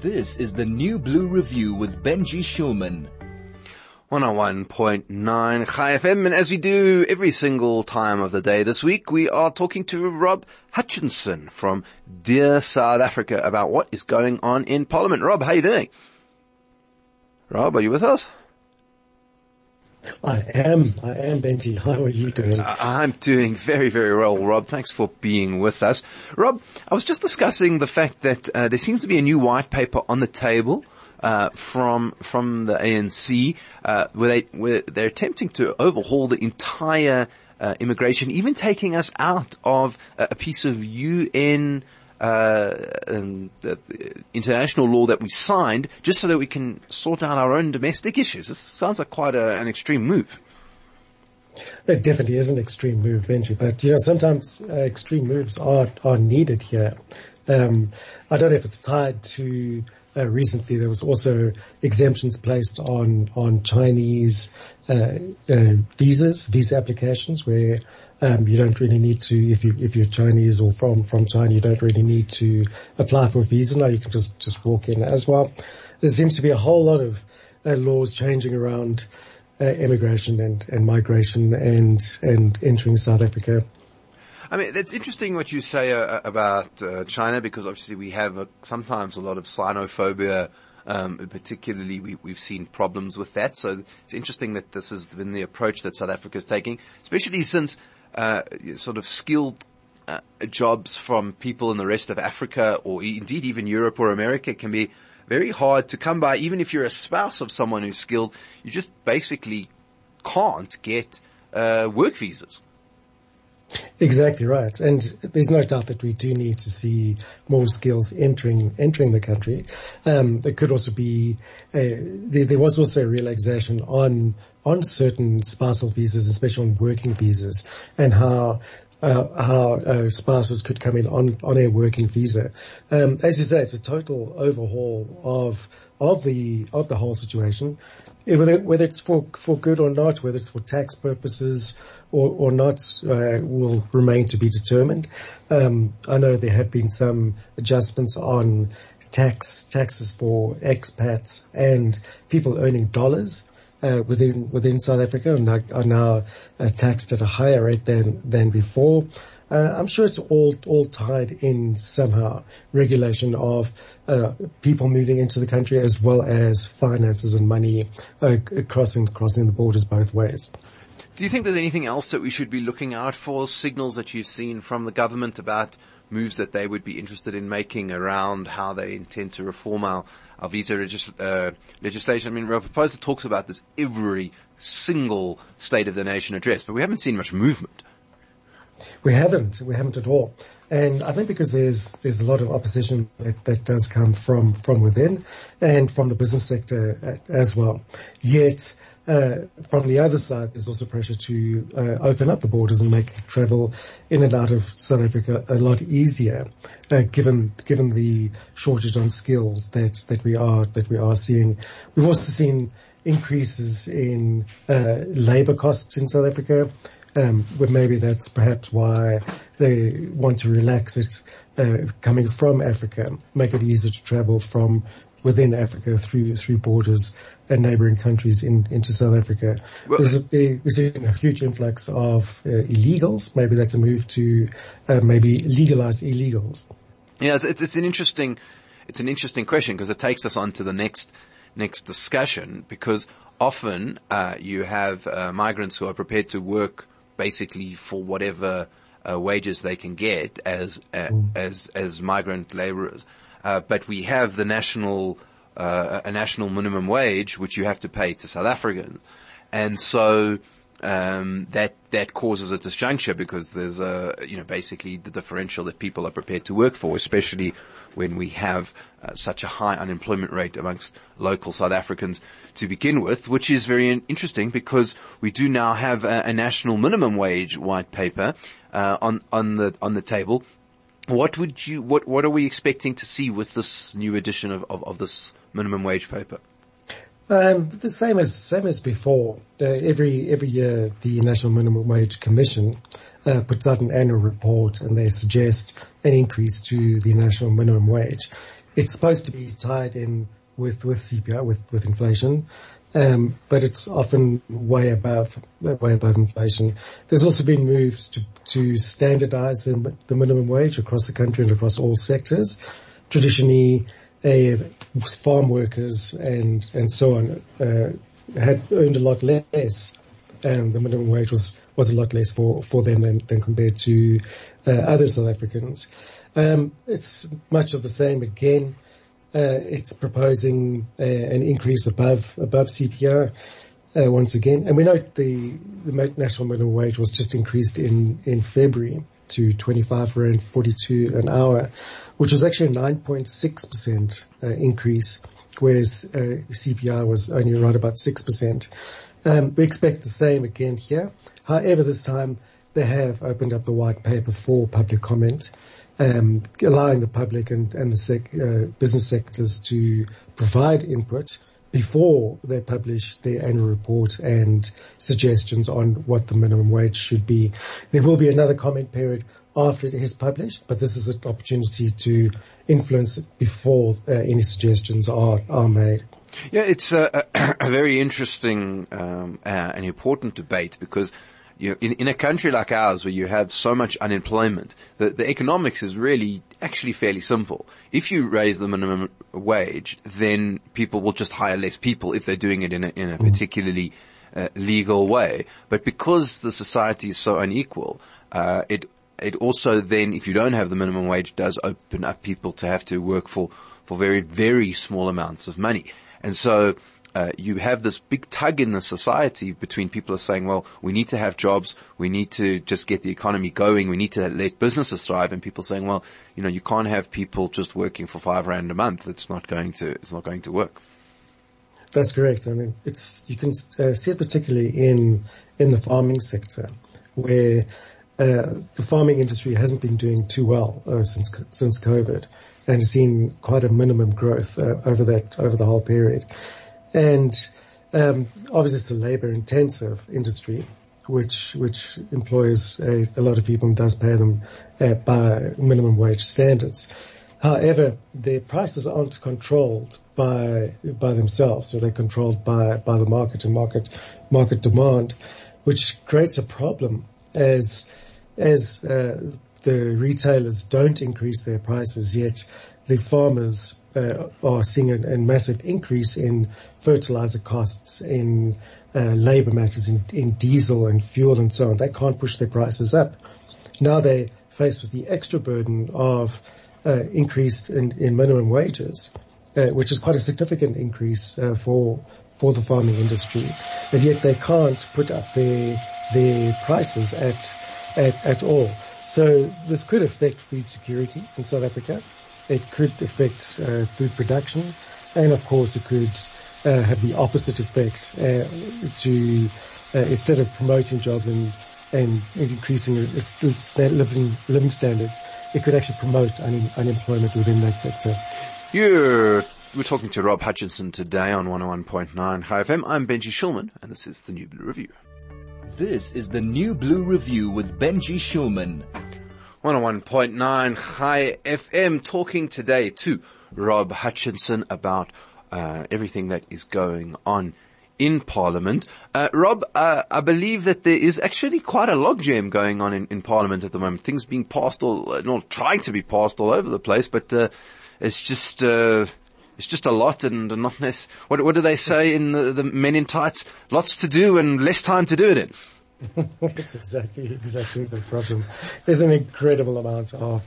This is the New Blue Review with Benji Shulman. 101.9 Chai FM, and as we do every single time of the day this week, we are talking to Rob Hutchinson from Dear South Africa about what is going on in Parliament. Rob, how you doing? Rob, are you with us? I am. I am, Benji. How are you doing? I'm doing very, very well, Rob. Thanks for being with us. Rob, I was just discussing the fact that uh, there seems to be a new white paper on the table uh, from from the ANC, uh, where they where they're attempting to overhaul the entire uh, immigration, even taking us out of a piece of UN uh, the international law that we signed, just so that we can sort out our own domestic issues. This sounds like quite a, an extreme move. It definitely is an extreme move, Benji. But you know, sometimes uh, extreme moves are are needed here. Um, I don't know if it's tied to uh, recently there was also exemptions placed on on Chinese uh, uh, visas, visa applications, where um, you don't really need to if you if you're Chinese or from from China, you don't really need to apply for a visa now. You can just just walk in as well. There seems to be a whole lot of uh, laws changing around uh, immigration and and migration and and entering South Africa. I mean, it's interesting what you say uh, about uh, China because obviously we have a, sometimes a lot of xenophobia. Um, particularly, we, we've seen problems with that. So it's interesting that this has been the approach that South Africa is taking, especially since uh, sort of skilled uh, jobs from people in the rest of Africa or indeed even Europe or America can be very hard to come by. Even if you're a spouse of someone who's skilled, you just basically can't get uh, work visas. Exactly right. And there's no doubt that we do need to see more skills entering, entering the country. Um, there could also be, uh, there, there, was also a relaxation on, on certain spousal visas, especially on working visas and how, how uh, spouses could come in on, on a working visa. Um, as you say, it's a total overhaul of, of the, of the whole situation whether, whether it's for, for good or not, whether it's for tax purposes or, or not, uh, will remain to be determined. Um, I know there have been some adjustments on tax, taxes for expats and people earning dollars. Uh, within within South Africa and are, are now uh, taxed at a higher rate than than before. Uh, I'm sure it's all all tied in somehow. Regulation of uh, people moving into the country as well as finances and money uh, crossing crossing the borders both ways. Do you think there's anything else that we should be looking out for? Signals that you've seen from the government about moves that they would be interested in making around how they intend to reform our, our visa regis- uh, legislation. I mean, Ramaphosa talks about this every single State of the Nation address, but we haven't seen much movement. We haven't. We haven't at all. And I think because there's there's a lot of opposition that, that does come from from within and from the business sector as well. Yet uh, from the other side, there's also pressure to uh, open up the borders and make travel in and out of South Africa a lot easier, uh, given given the shortage on skills that that we are that we are seeing. We've also seen increases in uh, labour costs in South Africa. Um, but maybe that's perhaps why they want to relax it uh, coming from Africa, make it easier to travel from within Africa through through borders and neighbouring countries in, into South Africa. Well, we're seeing a huge influx of uh, illegals. Maybe that's a move to uh, maybe legalize illegals. Yeah, it's, it's, it's an interesting it's an interesting question because it takes us on to the next next discussion because often uh, you have uh, migrants who are prepared to work basically for whatever uh, wages they can get as uh, mm. as as migrant laborers. Uh, but we have the national uh, a national minimum wage which you have to pay to South Africans, and so um, that that causes a disjuncture because there's a you know basically the differential that people are prepared to work for, especially when we have uh, such a high unemployment rate amongst local South Africans to begin with, which is very interesting because we do now have a, a national minimum wage white paper uh, on on the on the table. What would you what what are we expecting to see with this new edition of, of, of this minimum wage paper? Um, the same as same as before. Uh, every every year, the National Minimum Wage Commission uh, puts out an annual report, and they suggest an increase to the national minimum wage. it's supposed to be tied in with, with CPI, with, with inflation. Um, but it's often way above, way above inflation. There's also been moves to, to standardize the, the minimum wage across the country and across all sectors. Traditionally, farm workers and, and so on, uh, had earned a lot less. and the minimum wage was, was a lot less for, for them than, than compared to uh, other South Africans. Um, it's much of the same again. Uh, it's proposing uh, an increase above above CPI uh, once again, and we note the the national minimum wage was just increased in in February to 25 rand 42 an hour, which was actually a 9.6 percent uh, increase, whereas uh, CPI was only around about six percent. Um, we expect the same again here. However, this time they have opened up the white paper for public comment um, allowing the public and, and the sec, uh, business sectors to provide input before they publish their annual report and suggestions on what the minimum wage should be. There will be another comment period after it is published, but this is an opportunity to influence it before uh, any suggestions are, are made. Yeah, it's a, a very interesting um, uh, and important debate because you know, in, in a country like ours where you have so much unemployment, the, the economics is really actually fairly simple. If you raise the minimum wage, then people will just hire less people if they're doing it in a, in a particularly uh, legal way. But because the society is so unequal, uh, it it also then, if you don't have the minimum wage, does open up people to have to work for for very very small amounts of money. And so uh, you have this big tug in the society between people are saying, well, we need to have jobs, we need to just get the economy going, we need to let businesses thrive, and people saying, well, you know, you can't have people just working for five rand a month. It's not going to, it's not going to work. That's correct. I mean, it's you can uh, see it particularly in in the farming sector, where uh, the farming industry hasn't been doing too well uh, since since COVID, and has seen quite a minimum growth uh, over that over the whole period. And um, obviously, it's a labor-intensive industry, which which employs a, a, lot of people and does pay them uh, by minimum wage standards. However, their prices aren't controlled by by themselves, so they're controlled by by the market and market market demand, which creates a problem as as uh, the retailers don't increase their prices yet the farmers uh, are seeing a, a, massive increase in fertilizer costs, in uh, labor matters, in, in, diesel and fuel and so on. They can't push their prices up. Now they're faced with the extra burden of uh, increase in, in, minimum wages, uh, which is quite a significant increase uh, for for the farming industry, and yet they can't put up their their prices at at, at all. So this could affect food security in South Africa. It could affect uh, food production, and of course, it could uh, have the opposite effect uh, to uh, instead of promoting jobs and and increasing living living standards, it could actually promote un- unemployment within that sector. You're we're talking to Rob Hutchinson today on 101.9 Chai FM. I'm Benji Shulman, and this is the New Blue Review. This is the New Blue Review with Benji Shulman. 101.9 Chai FM talking today to Rob Hutchinson about uh, everything that is going on in Parliament. Uh, Rob, uh, I believe that there is actually quite a logjam going on in, in, Parliament at the moment. Things being passed all, not trying to be passed all over the place, but uh, it's just uh, it's just a lot and not less. What, what do they say in the, the Men in Tights? Lots to do and less time to do it in. That's exactly exactly the problem. There's an incredible amount of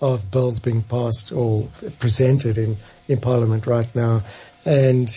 of bills being passed or presented in in Parliament right now, and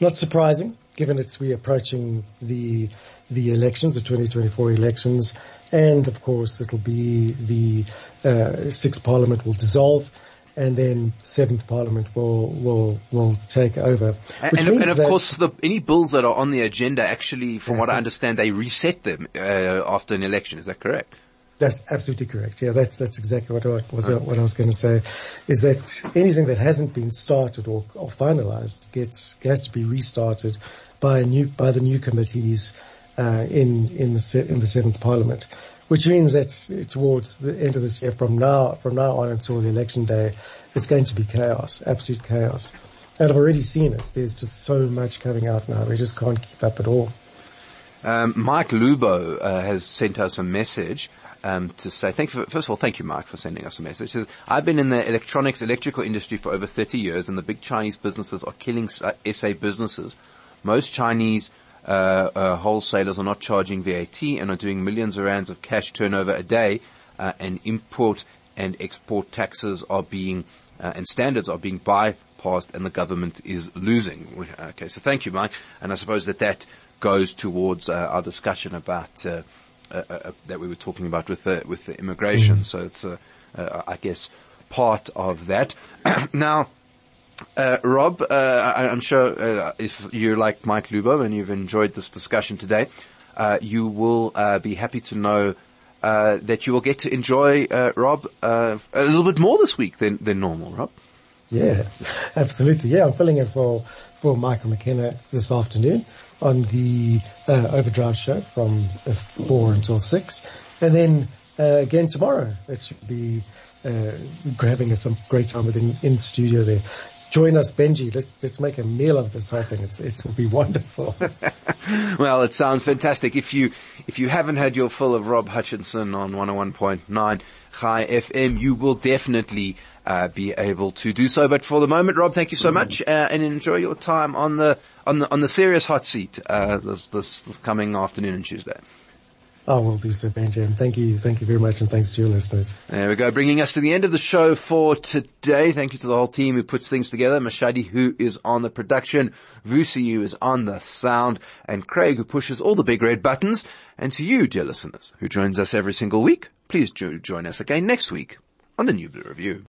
not surprising given it's we approaching the the elections, the 2024 elections, and of course it'll be the uh, sixth Parliament will dissolve and then seventh Parliament will will will take over. And, and, of course, the, any bills that are on the agenda, actually, from what I understand, they reset them uh, after an election. Is that correct? That's absolutely correct. Yeah, that's that's exactly what I was what I was going to say. Is that anything that hasn't been started or, or finalised gets has to be restarted by new by the new committees uh, in in the in the seventh Parliament. Which means that towards the end of this year, from now from now on until the election day, it's going to be chaos, absolute chaos. And I've already seen it. There's just so much coming out now. We just can't keep up at all. Um, Mike Lubo uh, has sent us a message um, to say thank you. For, first of all, thank you, Mike, for sending us a message. Says, I've been in the electronics, electrical industry for over 30 years, and the big Chinese businesses are killing SA businesses. Most Chinese uh, uh, wholesalers are not charging VAT and are doing millions of rands of cash turnover a day, uh, and import and export taxes are being uh, and standards are being bypassed, and the government is losing. Okay, so thank you, Mike, and I suppose that that goes towards uh, our discussion about uh, that we were talking about with the with the immigration. Mm. So it's I guess part of that. now. Uh, Rob, uh, I, am sure uh, if you're like Mike Lubo and you've enjoyed this discussion today, uh, you will uh, be happy to know uh, that you will get to enjoy Rob a little bit more this week than than normal. Rob. Yes, absolutely. Yeah, I'm filling in for for Michael McKenna this afternoon on the Overdrive show from four until six, and then again tomorrow. It should be uh, having some great time within in studio there join us, Benji. Let's let's make a meal of this whole thing. It's it will be wonderful. well, it sounds fantastic. If you if you haven't had your fill of Rob Hutchinson on 101.9 Chai FM, you will definitely uh, be able to do so. But for the moment, Rob, thank you so much, uh, and enjoy your time on the on the on the serious hot seat uh, this, this this coming afternoon and Tuesday. Oh, I will do so, Benjamin. Thank you. Thank you very much. And thanks to your listeners. There we go. Bringing us to the end of the show for today. Thank you to the whole team who puts things together. Mashadi, who is on the production. Vusi, who is on the sound. And Craig, who pushes all the big red buttons. And to you, dear listeners, who joins us every single week, please join us again next week on the New Blue Review.